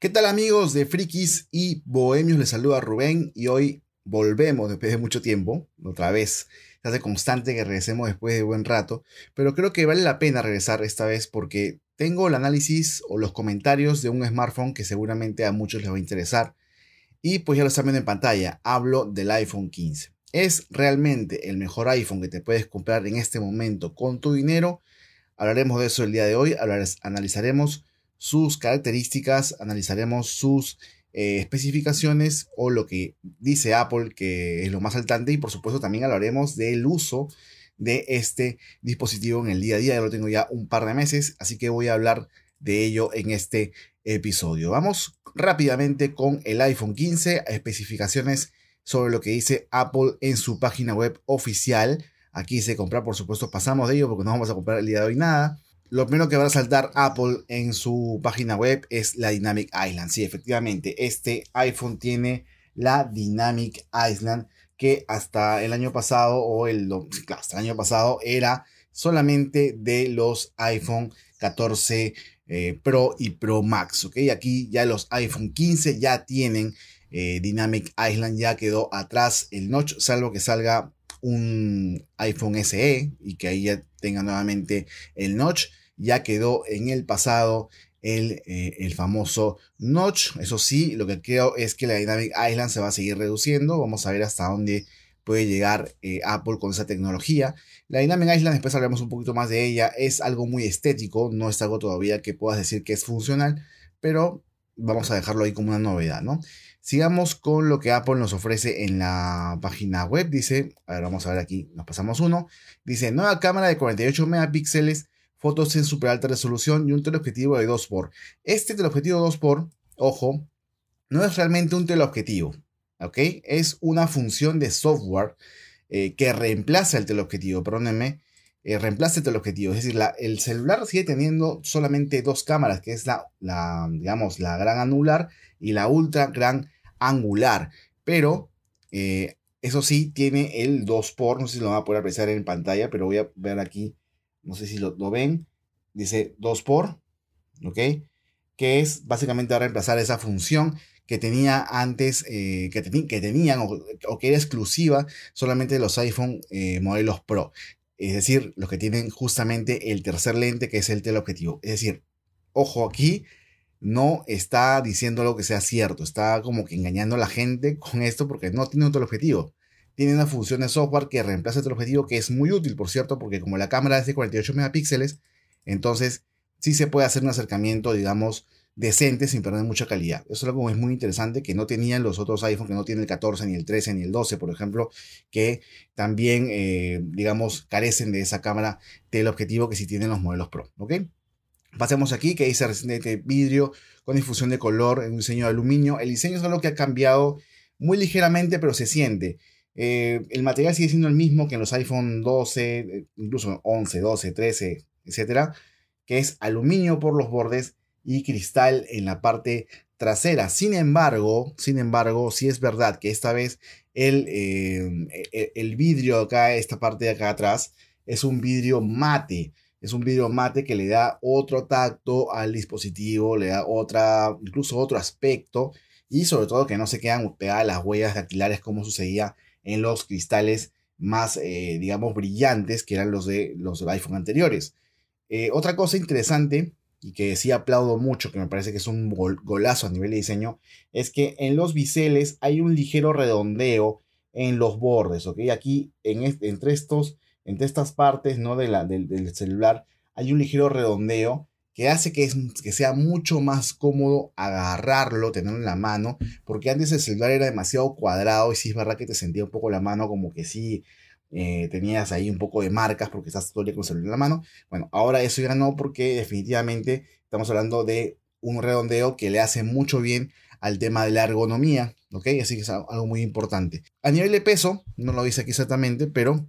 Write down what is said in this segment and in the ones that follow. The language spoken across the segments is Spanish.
¿Qué tal amigos de Frikis y Bohemios? Les saluda Rubén y hoy volvemos después de mucho tiempo, otra vez. Se hace constante que regresemos después de buen rato, pero creo que vale la pena regresar esta vez porque tengo el análisis o los comentarios de un smartphone que seguramente a muchos les va a interesar. Y pues ya lo están viendo en pantalla, hablo del iPhone 15. ¿Es realmente el mejor iPhone que te puedes comprar en este momento con tu dinero? Hablaremos de eso el día de hoy, analizaremos sus características, analizaremos sus eh, especificaciones o lo que dice Apple que es lo más saltante y por supuesto también hablaremos del uso de este dispositivo en el día a día. Ya lo tengo ya un par de meses, así que voy a hablar de ello en este episodio. Vamos rápidamente con el iPhone 15, especificaciones sobre lo que dice Apple en su página web oficial. Aquí se comprar, por supuesto, pasamos de ello porque no vamos a comprar el día de hoy nada. Lo primero que va a saltar Apple en su página web es la Dynamic Island. Sí, efectivamente, este iPhone tiene la Dynamic Island que hasta el año pasado o el, año pasado era solamente de los iPhone 14 eh, Pro y Pro Max. ¿ok? Aquí ya los iPhone 15 ya tienen eh, Dynamic Island, ya quedó atrás el notch, salvo que salga un iPhone SE y que ahí ya tenga nuevamente el notch. Ya quedó en el pasado el, eh, el, famoso notch. Eso sí, lo que creo es que la Dynamic Island se va a seguir reduciendo. Vamos a ver hasta dónde puede llegar eh, Apple con esa tecnología. La Dynamic Island, después hablaremos un poquito más de ella, es algo muy estético, no es algo todavía que puedas decir que es funcional, pero vamos a dejarlo ahí como una novedad, ¿no? Sigamos con lo que Apple nos ofrece en la página web. Dice, a ver, vamos a ver aquí, nos pasamos uno. Dice, nueva cámara de 48 megapíxeles, fotos en super alta resolución y un teleobjetivo de 2x. Este teleobjetivo 2x, ojo, no es realmente un teleobjetivo, ¿ok? Es una función de software eh, que reemplaza el teleobjetivo, perdónenme, eh, reemplaza el teleobjetivo. Es decir, el celular sigue teniendo solamente dos cámaras, que es la, digamos, la gran anular y la ultra gran angular, pero eh, eso sí tiene el 2 por, no sé si lo van a poder apreciar en pantalla, pero voy a ver aquí, no sé si lo, ven, dice 2 por, ¿ok? Que es básicamente a reemplazar esa función que tenía antes, eh, que, que, tenían o, que era exclusiva solamente de los iPhone eh, modelos Pro. Es decir, los que tienen justamente el tercer lente que es el teleobjetivo. Es decir, ojo aquí, no está diciendo lo que sea cierto, está como que engañando a la gente con esto porque no tiene otro objetivo. Tiene una función de software que reemplaza otro objetivo que es muy útil, por cierto, porque como la cámara es de 48 megapíxeles, entonces sí se puede hacer un acercamiento, digamos, decente sin perder mucha calidad. Eso es algo que es muy interesante que no tenían los otros iPhones, que no tienen el 14, ni el 13, ni el 12, por ejemplo, que también, eh, digamos, carecen de esa cámara teleobjetivo que sí tienen los modelos Pro. ¿Ok? Pasemos aquí, que dice vidrio con difusión de color en un diseño de aluminio. El diseño es algo que ha cambiado muy ligeramente, pero se siente. Eh, el material sigue siendo el mismo que en los iPhone 12, eh, incluso 11, 12, 13, etcétera, que es aluminio por los bordes y cristal en la parte trasera. Sin embargo, sin embargo, sí es verdad que esta vez el, eh, el vidrio acá, esta parte de acá atrás, es un vidrio mate. Es un vidrio mate que le da otro tacto al dispositivo, le da otra, incluso otro aspecto y sobre todo que no se quedan pegadas las huellas dactilares como sucedía en los cristales más, eh, digamos, brillantes que eran los de los iPhone anteriores. Eh, otra cosa interesante y que sí aplaudo mucho, que me parece que es un golazo a nivel de diseño, es que en los biseles hay un ligero redondeo en los bordes, ¿ok? Aquí en entre estos entre estas partes ¿no? de la, del, celular hay un ligero redondeo que hace que, que, sea mucho más cómodo agarrarlo, tenerlo en la mano, porque antes el celular era demasiado cuadrado y sí es verdad que te sentía un poco la mano como que sí eh, tenías ahí un poco de marcas porque estás todo el día con el celular en la mano. Bueno, ahora eso ya no porque definitivamente estamos hablando de un redondeo que le hace mucho bien al tema de la ergonomía, ¿ok? Así que es algo muy importante. A nivel de peso, no lo dice aquí exactamente, pero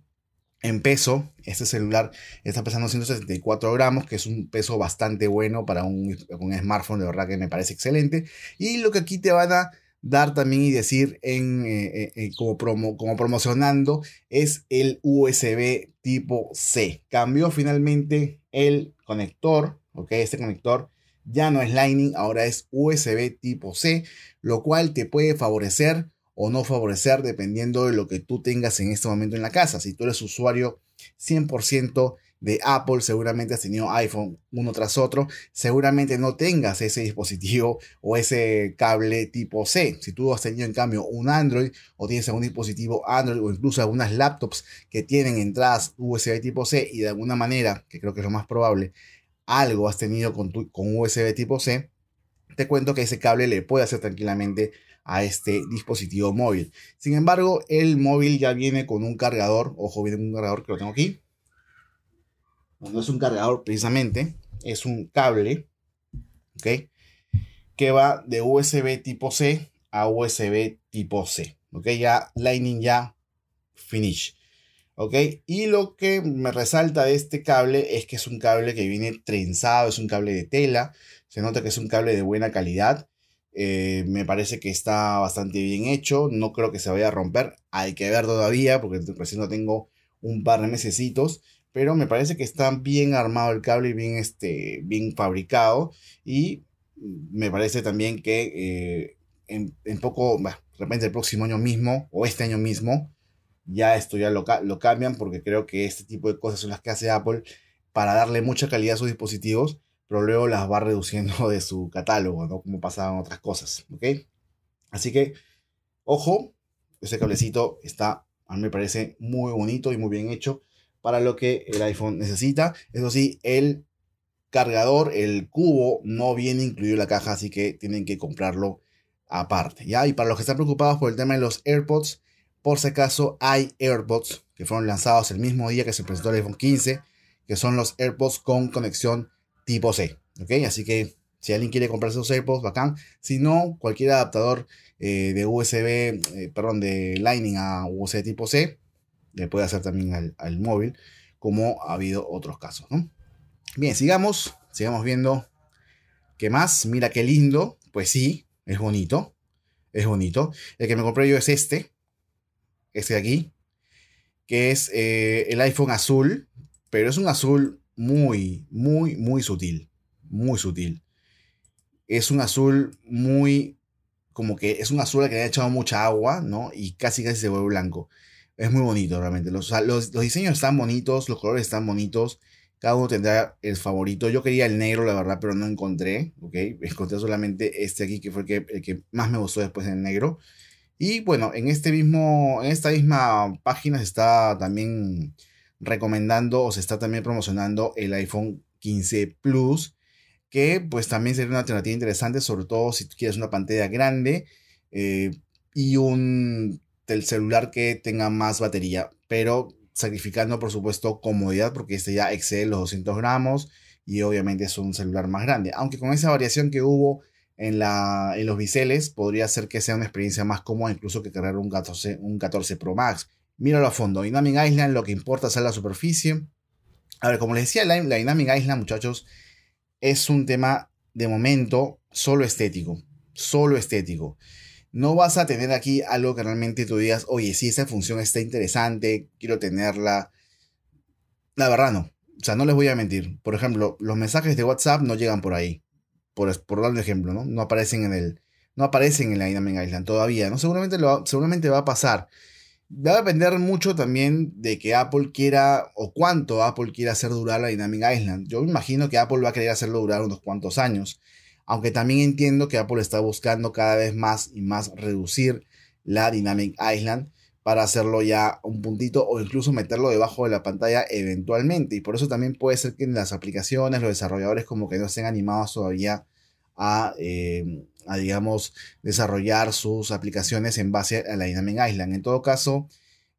en peso, este celular está pesando 174 gramos, que es un peso bastante bueno para un, smartphone, de verdad que me parece excelente. Y lo que aquí te van a dar también y decir en, eh, eh, eh, como, promo, como promocionando es el USB tipo C. Cambió finalmente el conector, ok, este conector Ya no es Lightning, ahora es USB tipo C, lo cual te puede favorecer o no favorecer dependiendo de lo que tú tengas en este momento en la casa. Si tú eres usuario 100% de Apple, seguramente has tenido iPhone uno tras otro, seguramente no tengas ese dispositivo o ese cable tipo C. Si tú has tenido en cambio un Android o tienes algún dispositivo Android o incluso algunas laptops que tienen entradas USB tipo C y de alguna manera, que creo que es lo más probable, algo has tenido con, con USB tipo C, te cuento que ese cable le puede hacer tranquilamente a este dispositivo móvil. Sin embargo, el móvil ya viene con un cargador, ojo, viene con un cargador que lo tengo aquí, no es un cargador precisamente, es un cable, ¿ok? Que va de USB tipo C a USB tipo C, ¿ok? Ya Lightning ya finish, ¿ok? Y lo que me resalta de este cable es que es un cable que viene trenzado, es un cable de tela, se nota que es un cable de buena calidad. Eh, me parece que está bastante bien hecho. No creo que se vaya a romper. Hay que ver todavía porque recién no tengo un par de mesecitos pero me parece que está bien armado el cable y bien, este, bien fabricado. Y me parece también que eh, en, poco, de repente el próximo año mismo o este año mismo, ya esto ya lo, lo, cambian porque creo que este tipo de cosas son las que hace Apple para darle mucha calidad a sus dispositivos, pero luego las va reduciendo de su catálogo, ¿no? Como pasaban otras cosas, ¿ok? Así que, ojo, ese cablecito está, a mí me parece muy bonito y muy bien hecho para lo que el iPhone necesita. Eso sí, el cargador, el cubo, no viene incluido en la caja, así que tienen que comprarlo aparte. ¿ya? Y para los que están preocupados por el tema de los AirPods, por si acaso hay AirPods que fueron lanzados el mismo día que se presentó el iPhone 15, que son los AirPods con conexión tipo C. ¿ok? Así que si alguien quiere comprarse esos AirPods, bacán. Si no, cualquier adaptador eh, de USB, eh, perdón, de Lightning a USB tipo C, le puede hacer también al, móvil, como ha habido otros casos. Bien, sigamos, sigamos viendo qué más. Mira qué lindo, pues sí, es bonito, es bonito. El que me compré yo es este, este de aquí, que es eh, el iPhone azul, pero es un azul muy, muy, muy sutil, muy sutil. Es un azul muy, como que es un azul que le ha echado mucha agua, ¿no? Y casi casi se vuelve blanco. Es muy bonito realmente. Los, los, diseños están bonitos, los colores están bonitos. Cada uno tendrá el favorito. Yo quería el negro, la verdad, pero no encontré. ¿ok? Encontré solamente este aquí, que fue el que, el que más me gustó después del negro. Y bueno, en, este mismo, en esta misma página está también recomendando o se está también promocionando el iPhone 15 Plus, que pues también sería una alternativa interesante, sobre todo si quieres una pantalla grande eh, y un el celular que tenga más batería, pero sacrificando por supuesto comodidad porque este ya excede los 200 gramos y obviamente es un celular más grande. Aunque con esa variación que hubo en, la, en los biseles podría ser que sea una experiencia más cómoda incluso que cargar un 14, un 14 Pro Max. Míralo a fondo, Dynamic Island lo que importa es la superficie. A ver, como les decía, la, la Dynamic Island muchachos es un tema de momento solo estético, solo estético no vas a tener aquí algo que realmente tú digas, oye, si esa función está interesante, quiero tenerla. La verdad no. O sea, no les voy a mentir. Por ejemplo, los mensajes de WhatsApp no llegan por ahí. Por, por dar un ejemplo, ¿no? No aparecen en el. No aparecen en la Dynamic Island todavía, ¿no? Seguramente, seguramente va a pasar. Va a depender mucho también de que Apple quiera o cuánto Apple quiera hacer durar la Dynamic Island. Yo me imagino que Apple va a querer hacerlo durar unos cuantos años aunque también entiendo que Apple está buscando cada vez más y más reducir la Dynamic Island para hacerlo ya un puntito o incluso meterlo debajo de la pantalla eventualmente. Y por eso también puede ser que en las aplicaciones los desarrolladores como que no estén animados todavía a, eh, a digamos, desarrollar sus aplicaciones en base a la Dynamic Island. En todo caso,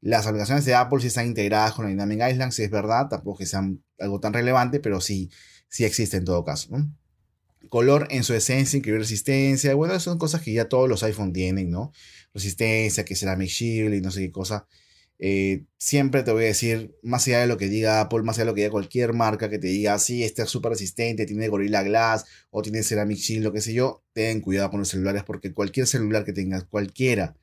las aplicaciones de Apple sí están integradas con la Dynamic Island, si es verdad, tampoco que sean algo tan relevante, pero sí, sí existe en todo caso. color en su esencia, incluir resistencia. Bueno, son cosas que ya todos los iPhone tienen, ¿no? Resistencia, que será Shield y no sé qué cosa. Eh, siempre te voy a decir, más allá de lo que diga Apple, más allá de lo que diga cualquier marca que te diga, sí, este es súper resistente, tiene Gorilla Glass o tiene Ceramic Shield, lo que sé yo, ten cuidado con los celulares porque cualquier celular que tengas, cualquiera,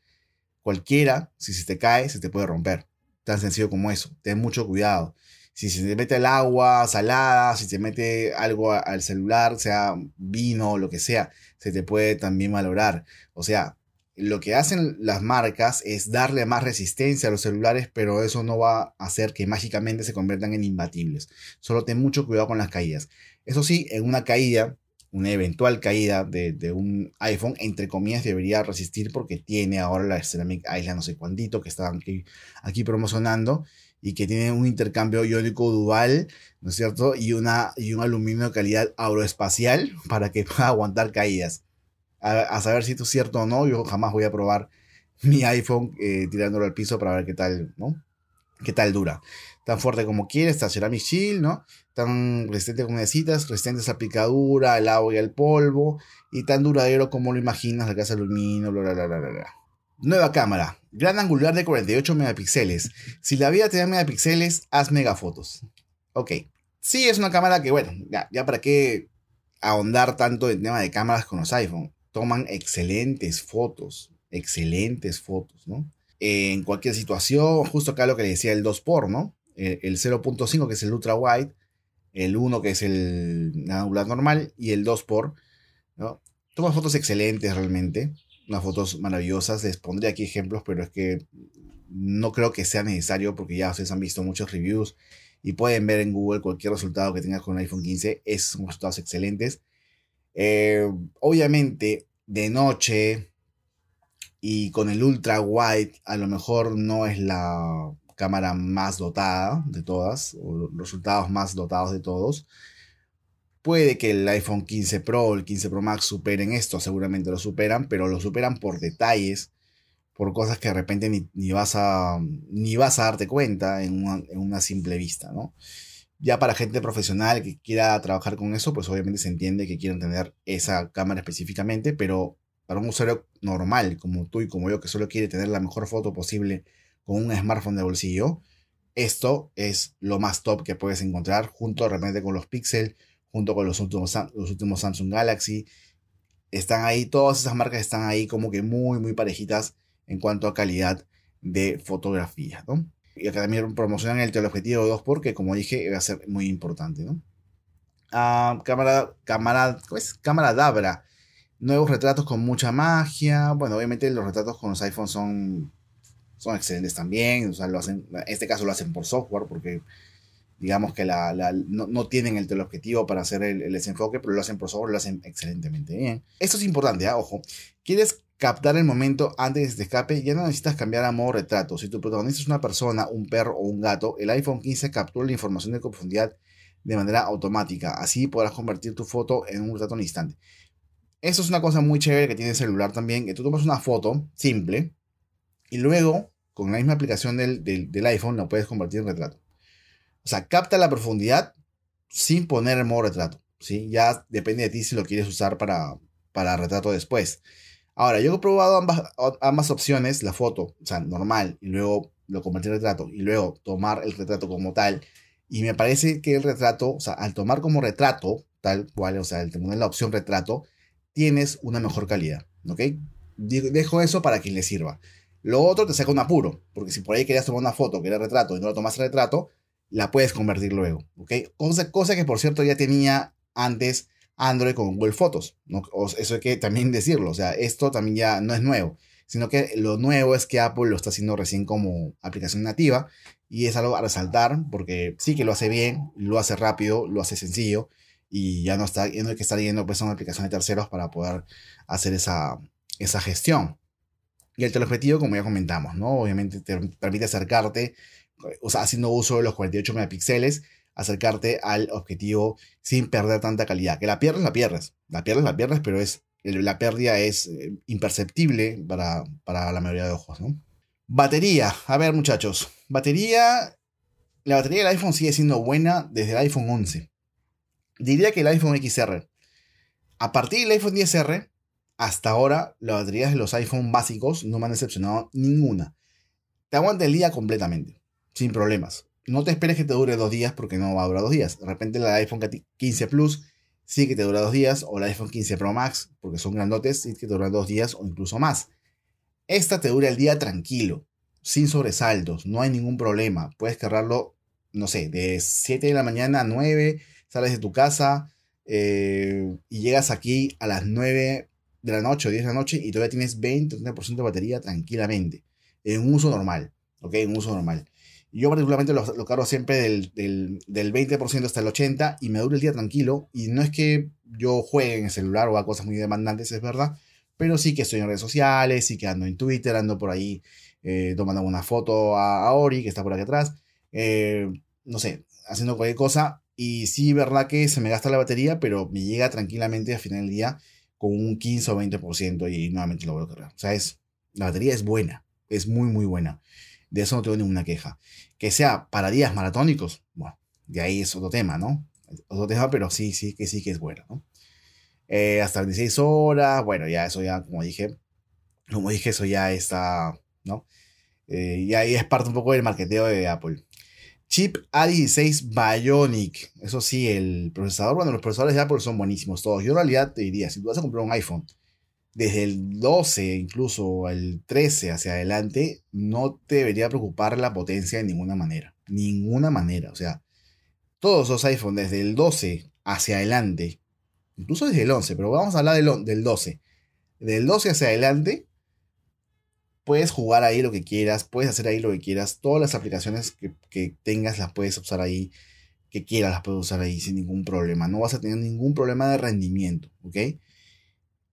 cualquiera, si se te cae, se te puede romper. Tan sencillo como eso. Ten mucho cuidado. Si se te mete el agua salada, si se mete algo al celular, sea vino lo que sea, se te puede también valorar. O sea, lo que hacen las marcas es darle más resistencia a los celulares, pero eso no va a hacer que mágicamente se conviertan en imbatibles. Solo ten mucho cuidado con las caídas. Eso sí, en una caída, una eventual caída de, un iPhone, entre comillas, debería resistir porque tiene ahora la Ceramic Island no sé que están aquí, aquí promocionando y que tiene un intercambio iónico dual, ¿no es cierto? Y, una, y un aluminio de calidad aeroespacial para que pueda aguantar caídas a, saber si esto es cierto o no. Yo jamás voy a probar mi iPhone eh, tirándolo al piso para ver qué tal, ¿no? Qué tal dura. Tan fuerte como quiere, está Ceramic Shield, ¿no? Tan resistente como necesitas, resistente a la picadura, al agua y al polvo, y tan duradero como lo imaginas, la casa de aluminio, bla, bla, bla, bla. Nueva cámara, gran angular de 48 megapíxeles. Si la vida te da megapíxeles, haz megafotos. Ok. Sí, es una cámara que, bueno, ya, ya para qué ahondar tanto en tema de cámaras con los iPhone toman excelentes fotos, excelentes fotos, ¿no? En cualquier situación, justo acá lo que le decía el 2x, ¿no? El, 0.5 que es el ultra wide, el 1 que es el angular normal y el 2x, ¿no? Toma fotos excelentes realmente, unas fotos maravillosas, les pondré aquí ejemplos, pero es que no creo que sea necesario porque ya ustedes han visto muchos reviews y pueden ver en Google cualquier resultado que tengas con el iPhone 15, es, son resultados excelentes. Eh, obviamente, de noche y con el ultra wide, a lo mejor no es la cámara más dotada de todas, o los resultados más dotados de todos. Puede que el iPhone 15 Pro o el 15 Pro Max superen esto, seguramente lo superan, pero lo superan por detalles, por cosas que de repente ni, vas, a, ni vas a darte cuenta en una, en una simple vista, ¿no? Ya para gente profesional que quiera trabajar con eso, pues obviamente se entiende que quieren tener esa cámara específicamente, pero para un usuario normal como tú y como yo que solo quiere tener la mejor foto posible con un smartphone de bolsillo, esto es lo más top que puedes encontrar junto de repente con los Pixel, junto con los últimos, los últimos Samsung Galaxy. Están ahí, todas esas marcas están ahí como que muy, muy parejitas en cuanto a calidad de fotografía, ¿no? Y acá también promocionan el teleobjetivo 2 porque, como dije, va a ser muy importante, ¿no? Ah, cámara, cámara, es? cámara Dabra. Nuevos retratos con mucha magia. Bueno, obviamente los retratos con los iPhones son, son excelentes también. O sea, lo hacen, en este caso lo hacen por software porque digamos que la, no, tienen el teleobjetivo para hacer el, desenfoque, pero lo hacen por software, lo hacen excelentemente bien. Esto es importante, ¿eh? ojo. ¿Quieres captar el momento antes de que se escape, ya no necesitas cambiar a modo retrato. Si tu protagonista es una persona, un perro o un gato, el iPhone 15 captura la información de profundidad de manera automática. Así podrás convertir tu foto en un retrato en instante. Eso es una cosa muy chévere que tiene el celular también, que tú tomas una foto simple y luego con la misma aplicación del, del, iPhone la puedes convertir en retrato. O sea, capta la profundidad sin poner el modo retrato. ¿sí? Ya depende de ti si lo quieres usar para, para retrato después. Ahora, yo he probado ambas, ambas opciones, la foto, o sea, normal, y luego lo convertí en retrato, y luego tomar el retrato como tal. Y me parece que el retrato, o sea, al tomar como retrato, tal cual, o sea, al tener la opción retrato, tienes una mejor calidad, ¿ok? Dejo eso para quien le sirva. Lo otro te saca un apuro, porque si por ahí querías tomar una foto que era retrato y no la tomaste retrato, la puedes convertir luego, ¿ok? Cosa, cosa que por cierto ya tenía antes Android con Google Fotos. ¿no? eso hay que también decirlo. O sea, esto también ya no es nuevo. Sino que lo nuevo es que Apple lo está haciendo recién como aplicación nativa. Y es algo a resaltar porque sí que lo hace bien, lo hace rápido, lo hace sencillo. Y ya no, está, no hay que estar yendo pues, a una aplicación de terceros para poder hacer esa, esa gestión. Y el teleobjetivo, como ya comentamos, ¿no? Obviamente te permite acercarte, o sea, haciendo uso de los 48 megapíxeles acercarte al objetivo sin perder tanta calidad. Que la pierdes, la pierdes. La pierdes, la pierdes, pero es, la pérdida es eh, imperceptible para, para la mayoría de ojos. Batería. A ver, muchachos. Batería. La batería del iPhone sigue siendo buena desde el iPhone 11. Diría que el iPhone XR. A partir del iPhone 10R, hasta ahora, las baterías de los iPhone básicos no me han decepcionado ninguna. Te aguanta el día completamente, sin problemas no te esperes que te dure dos días porque no va a durar dos días. De repente la iPhone 15 Plus sí que te dura dos días, o la iPhone 15 Pro Max, porque son grandotes, sí que te duran dos días o incluso más. Esta te dura el día tranquilo, sin sobresaltos, no hay ningún problema. Puedes cargarlo no sé, de 7 de la mañana a 9, sales de tu casa eh, y llegas aquí a las 9 de la noche o 10 de la noche y todavía tienes 20 30% de batería tranquilamente, en un uso normal, ¿ok? En un uso normal. Yo particularmente lo, lo cargo siempre del, del, del 20% hasta el 80% y me dura el día tranquilo. Y no es que yo juegue en el celular o haga cosas muy demandantes, es verdad. Pero sí que estoy en redes sociales, sí que ando en Twitter, ando por ahí eh, tomando una foto a, a, Ori, que está por aquí atrás. Eh, no sé, haciendo cualquier cosa. Y sí, verdad que se me gasta la batería, pero me llega tranquilamente al final del día con un 15 o 20% y nuevamente lo voy a cargar. O sea, es, la batería es buena, es muy, muy buena. De eso no tengo ninguna queja. Que sea para días maratónicos, bueno, de ahí es otro tema, ¿no? Otro tema, pero sí, sí, que sí que es bueno, ¿no? Eh, hasta 26 horas, bueno, ya eso ya, como dije, como dije, eso ya está, ¿no? Eh, y ahí es parte un poco del marketeo de Apple. Chip A16 Bionic. Eso sí, el procesador, bueno, los procesadores de Apple son buenísimos todos. Yo en realidad te diría, si tú vas a comprar un iPhone, desde el 12, incluso el 13 hacia adelante, no te debería preocupar la potencia de ninguna manera. Ninguna manera. O sea, todos los iPhones desde el 12 hacia adelante, incluso desde el 11, pero vamos a hablar del, del 12. Del 12 hacia adelante, puedes jugar ahí lo que quieras, puedes hacer ahí lo que quieras. Todas las aplicaciones que, que tengas las puedes usar ahí, que quieras las puedes usar ahí sin ningún problema. No vas a tener ningún problema de rendimiento, ¿ok?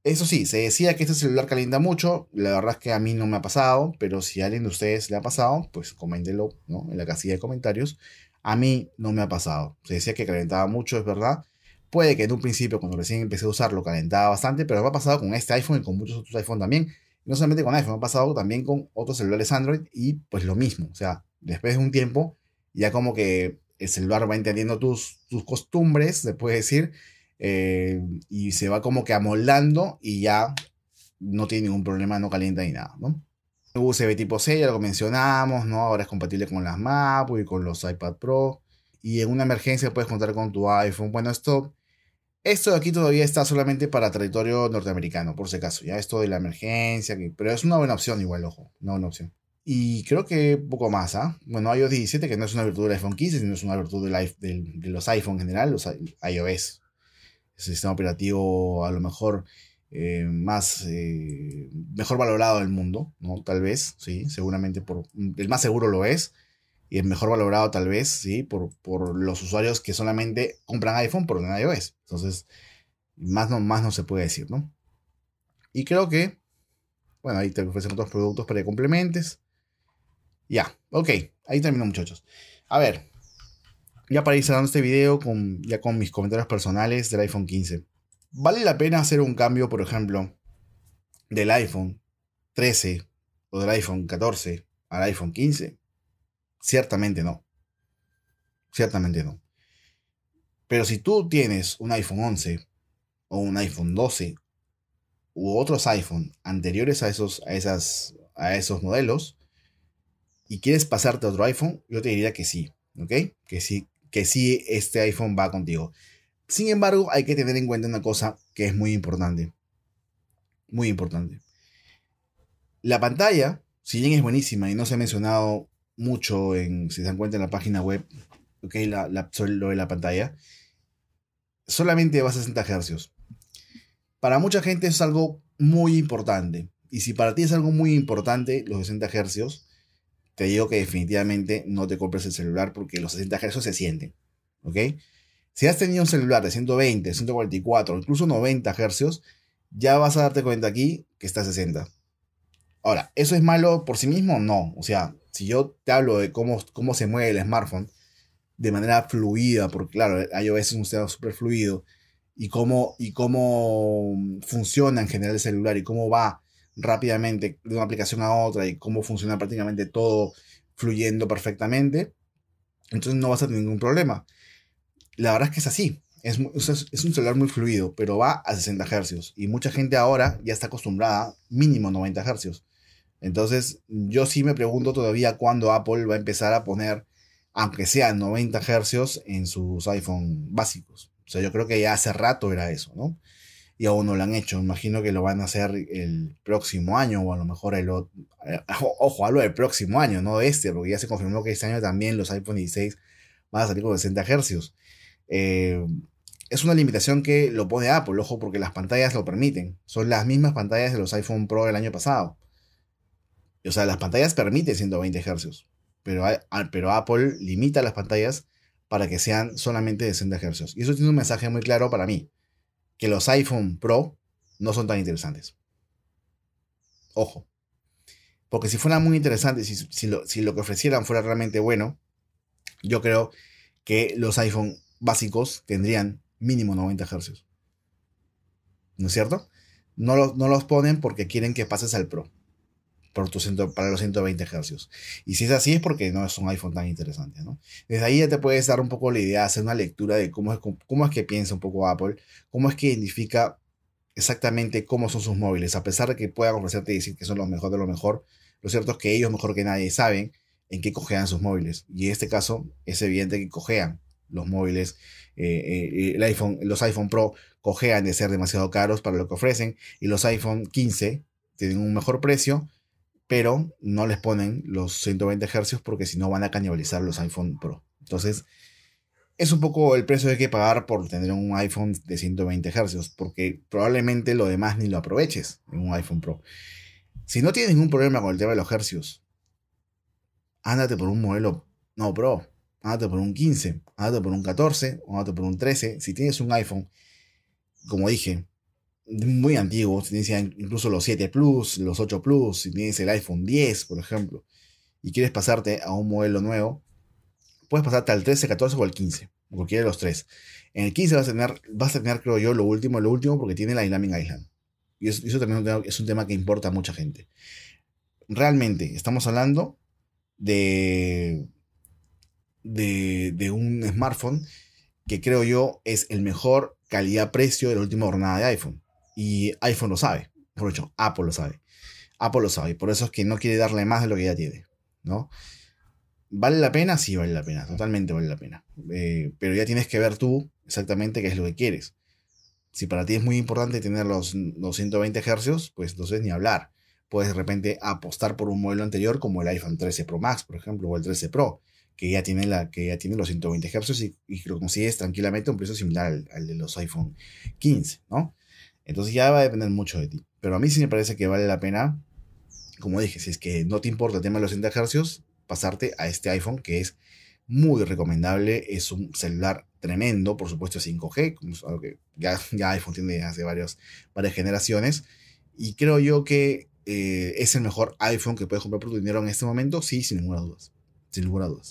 Eso sí, se decía que este celular calienta mucho. La verdad es que a mí no me ha pasado, pero si a alguien de ustedes le ha pasado, pues coméntenlo ¿no? en la casilla de comentarios. A mí no me ha pasado. Se decía que calentaba mucho, es verdad. Puede que en un principio, cuando recién empecé a usarlo, calentaba bastante, pero me ha pasado con este iPhone y con muchos otros iPhone también. No solamente con iPhone, me ha pasado también con otros celulares Android y pues lo mismo. O sea, después de un tiempo, ya como que el celular va entendiendo tus, tus costumbres, se puede decir, eh, y se va como que amoldando y ya no tiene ningún problema, no calienta ni nada, ¿no? USB tipo C, ya lo mencionamos, ¿no? Ahora es compatible con las Mac y con los iPad Pro. Y en una emergencia puedes contar con tu iPhone. Bueno, esto, esto de aquí todavía está solamente para territorio norteamericano, por si acaso. Ya esto de la emergencia, pero es una buena opción igual, ojo, una buena opción. Y creo que poco más, ¿ah? Bueno, iOS 17, que no es una virtud del iPhone 15, sino es una virtud del, de los iPhone en general, los iOS sistema operativo a lo mejor eh, más eh, mejor valorado del mundo, ¿no? Tal vez, sí, seguramente por el más seguro lo es y el mejor valorado tal vez, sí, por, por los usuarios que solamente compran iPhone por un iOS. Entonces, más no, más no se puede decir, ¿no? Y creo que, bueno, ahí te ofrecen otros productos para que complementes. Ya, ok, ahí termino muchachos. A ver, ya para ir cerrando este video con, ya con mis comentarios personales del iPhone 15. ¿Vale la pena hacer un cambio, por ejemplo, del iPhone 13 o del iPhone 14 al iPhone 15? Ciertamente no. Ciertamente no. Pero si tú tienes un iPhone 11 o un iPhone 12 u otros iPhone anteriores a esos, a, esas, a esos modelos y quieres pasarte a otro iPhone, yo te diría que sí, ¿ok? Que sí, que sí este iPhone va contigo. Sin embargo, hay que tener en cuenta una cosa que es muy importante. Muy importante. La pantalla, si bien es buenísima y no se ha mencionado mucho en, si se dan cuenta en la página web, ok, la, la, lo de la pantalla, solamente va a 60 Hz. Para mucha gente es algo muy importante. Y si para ti es algo muy importante, los 60 Hz, te digo que definitivamente no te compres el celular porque los 60 Hz se sienten. ¿Ok? Si has tenido un celular de 120, 144, incluso 90 Hz, ya vas a darte cuenta aquí que está a 60. Ahora, ¿eso es malo por sí mismo? No. O sea, si yo te hablo de cómo, cómo se mueve el smartphone de manera fluida, porque claro, iOS es un sistema súper fluido, y cómo, y cómo funciona en general el celular y cómo va rápidamente de una aplicación a otra y cómo funciona prácticamente todo fluyendo perfectamente, entonces no vas a tener ningún problema. La verdad es que es así. Es, es, un celular muy fluido, pero va a 60 Hz. Y mucha gente ahora ya está acostumbrada mínimo 90 Hz. Entonces, yo sí me pregunto todavía cuándo Apple va a empezar a poner, aunque sea 90 Hz, en sus iPhone básicos. O sea, yo creo que ya hace rato era eso, ¿no? Y aún no lo han hecho. Imagino que lo van a hacer el próximo año o a lo mejor el otro. Eh, ojo, hablo del próximo año, no de este, porque ya se confirmó que este año también los iPhone 16 van a salir con 60 Hz. Eh, es una limitación que lo pone Apple, ojo, porque las pantallas lo permiten. Son las mismas pantallas de los iPhone Pro del año pasado. O sea, las pantallas permiten 120 Hz, pero, pero Apple limita las pantallas para que sean solamente de 60 Hz. Y eso tiene un mensaje muy claro para mí, que los iPhone Pro no son tan interesantes. Ojo. Porque si fueran muy interesantes, si, si, lo, si lo que ofrecieran fuera realmente bueno, yo creo que los iPhone básicos tendrían mínimo 90 Hz. ¿No es cierto? No, no los ponen porque quieren que pases al Pro por tu para los 120 Hz. Y si es así es porque no es un iPhone tan interesante. ¿no? Desde ahí ya te puedes dar un poco la idea, hacer una lectura de cómo es, cómo es que piensa un poco Apple, cómo es que identifica exactamente cómo son sus móviles, a pesar de que puedan ofrecerte y decir que son los mejores de lo mejor, lo cierto es que ellos mejor que nadie saben en qué cojean sus móviles. Y en este caso es evidente que cojean los móviles, eh, eh, el iPhone, los iPhone Pro cojean de ser demasiado caros para lo que ofrecen y los iPhone 15 tienen un mejor precio, pero no les ponen los 120 Hz porque si no van a canibalizar los iPhone Pro. Entonces, es un poco el precio que hay que pagar por tener un iPhone de 120 Hz, porque probablemente lo demás ni lo aproveches en un iPhone Pro. Si no tienes ningún problema con el tema de los hercios, ándate por un modelo no Pro, ándate por un 15, ándate por un 14, o ándate por un 13. Si tienes un iPhone, como dije, muy antiguo, si tienes incluso los 7 Plus, los 8 Plus, si tienes el iPhone 10, por ejemplo, y quieres pasarte a un modelo nuevo, puedes pasarte al 13, 14 o al 15, cualquiera de los tres. En el 15 vas a tener, vas a tener creo yo, lo último, lo último, porque tiene la Dynamic Island. Y eso, también es un tema que importa a mucha gente. Realmente, estamos hablando de, de, un smartphone que creo yo es el mejor calidad-precio de la última jornada de iPhone. Y iPhone lo sabe. Por hecho, Apple lo sabe. Apple lo sabe. Por eso es que no quiere darle más de lo que ya tiene. ¿no? ¿Vale la pena? Sí, vale la pena. Totalmente vale la pena. Eh, pero ya tienes que ver tú exactamente qué es lo que quieres. Si para ti es muy importante tener los, 120 Hz, pues entonces ni hablar. Puedes de repente apostar por un modelo anterior como el iPhone 13 Pro Max, por ejemplo, o el 13 Pro, que ya tiene, la, que ya tiene los 120 Hz y, y lo consigues tranquilamente a un precio similar al, de los iPhone 15, ¿no? Entonces ya va a depender mucho de ti. Pero a mí sí me parece que vale la pena, como dije, si es que no te importa el tema de los 120 Hz, pasarte a este iPhone que es muy recomendable. Es un celular tremendo, por supuesto 5G, algo que ya, ya iPhone tiene hace varias generaciones. Y creo yo que eh, es el mejor iPhone que puedes comprar por tu dinero en este momento, sí, sin ninguna duda. Sin ninguna duda.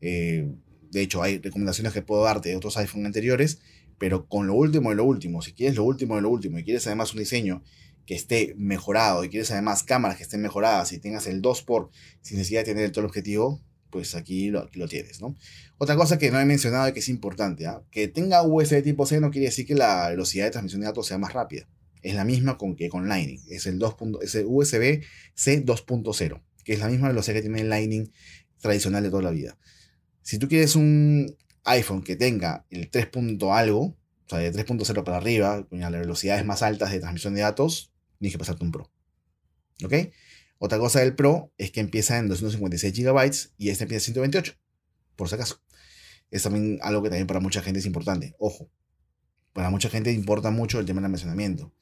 Eh, de hecho, hay recomendaciones que puedo darte de otros iPhone anteriores, pero con lo último de lo último, si quieres lo último de lo último y quieres además un diseño que esté mejorado y quieres además cámaras que estén mejoradas y tengas el 2 por sin necesidad de tener el objetivo, pues aquí lo, lo tienes, ¿no? Otra cosa que no he mencionado y que es importante, ¿ah? que tenga USB tipo C no quiere decir que la velocidad de transmisión de datos sea más rápida. Es la misma con que con Lightning. Es el, 2. es el USB C 2.0, que es la misma velocidad que tiene el Lightning tradicional de toda la vida. Si tú quieres un iPhone que tenga el 3. algo, o sea, de 3.0 para arriba, con las velocidades más altas de transmisión de datos, tienes que pasarte un Pro. ¿Ok? Otra cosa del Pro es que empieza en 256 GB y este empieza en 128, por si acaso. Es también algo que también para mucha gente es importante. Ojo, para mucha gente importa mucho el tema del almacenamiento.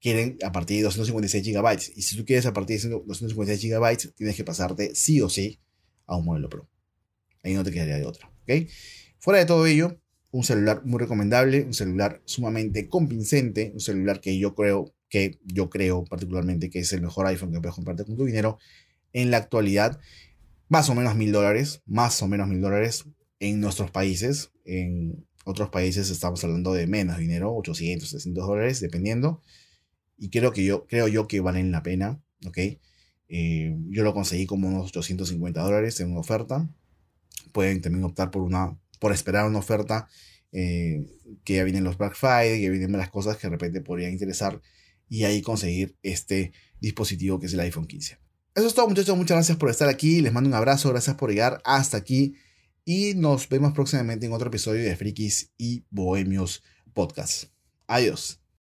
Quieren a partir de 256 GB. Y si tú quieres a partir de 256 GB, tienes que pasarte sí o sí a un modelo Pro. Ahí no te quedaría de otra. ¿ok? Fuera de todo ello, un celular muy recomendable, un celular sumamente convincente, un celular que yo creo que yo creo particularmente que es el mejor iPhone que puedes comprarte con tu dinero en la actualidad. Más o menos mil dólares, más o menos mil dólares en nuestros países. En otros países estamos hablando de menos dinero, 800, 600 dólares, dependiendo. Y creo que yo, creo yo que valen la pena, ¿ok? Eh, yo lo conseguí como unos 850 dólares en una oferta. Pueden también optar por una, por esperar una oferta eh, que ya vienen los Black Friday, que vienen las cosas que de repente podrían interesar y ahí conseguir este dispositivo que es el iPhone 15. Eso es todo muchachos, muchas gracias por estar aquí, les mando un abrazo, gracias por llegar hasta aquí y nos vemos próximamente en otro episodio de Frikis y Bohemios Podcast. Adiós.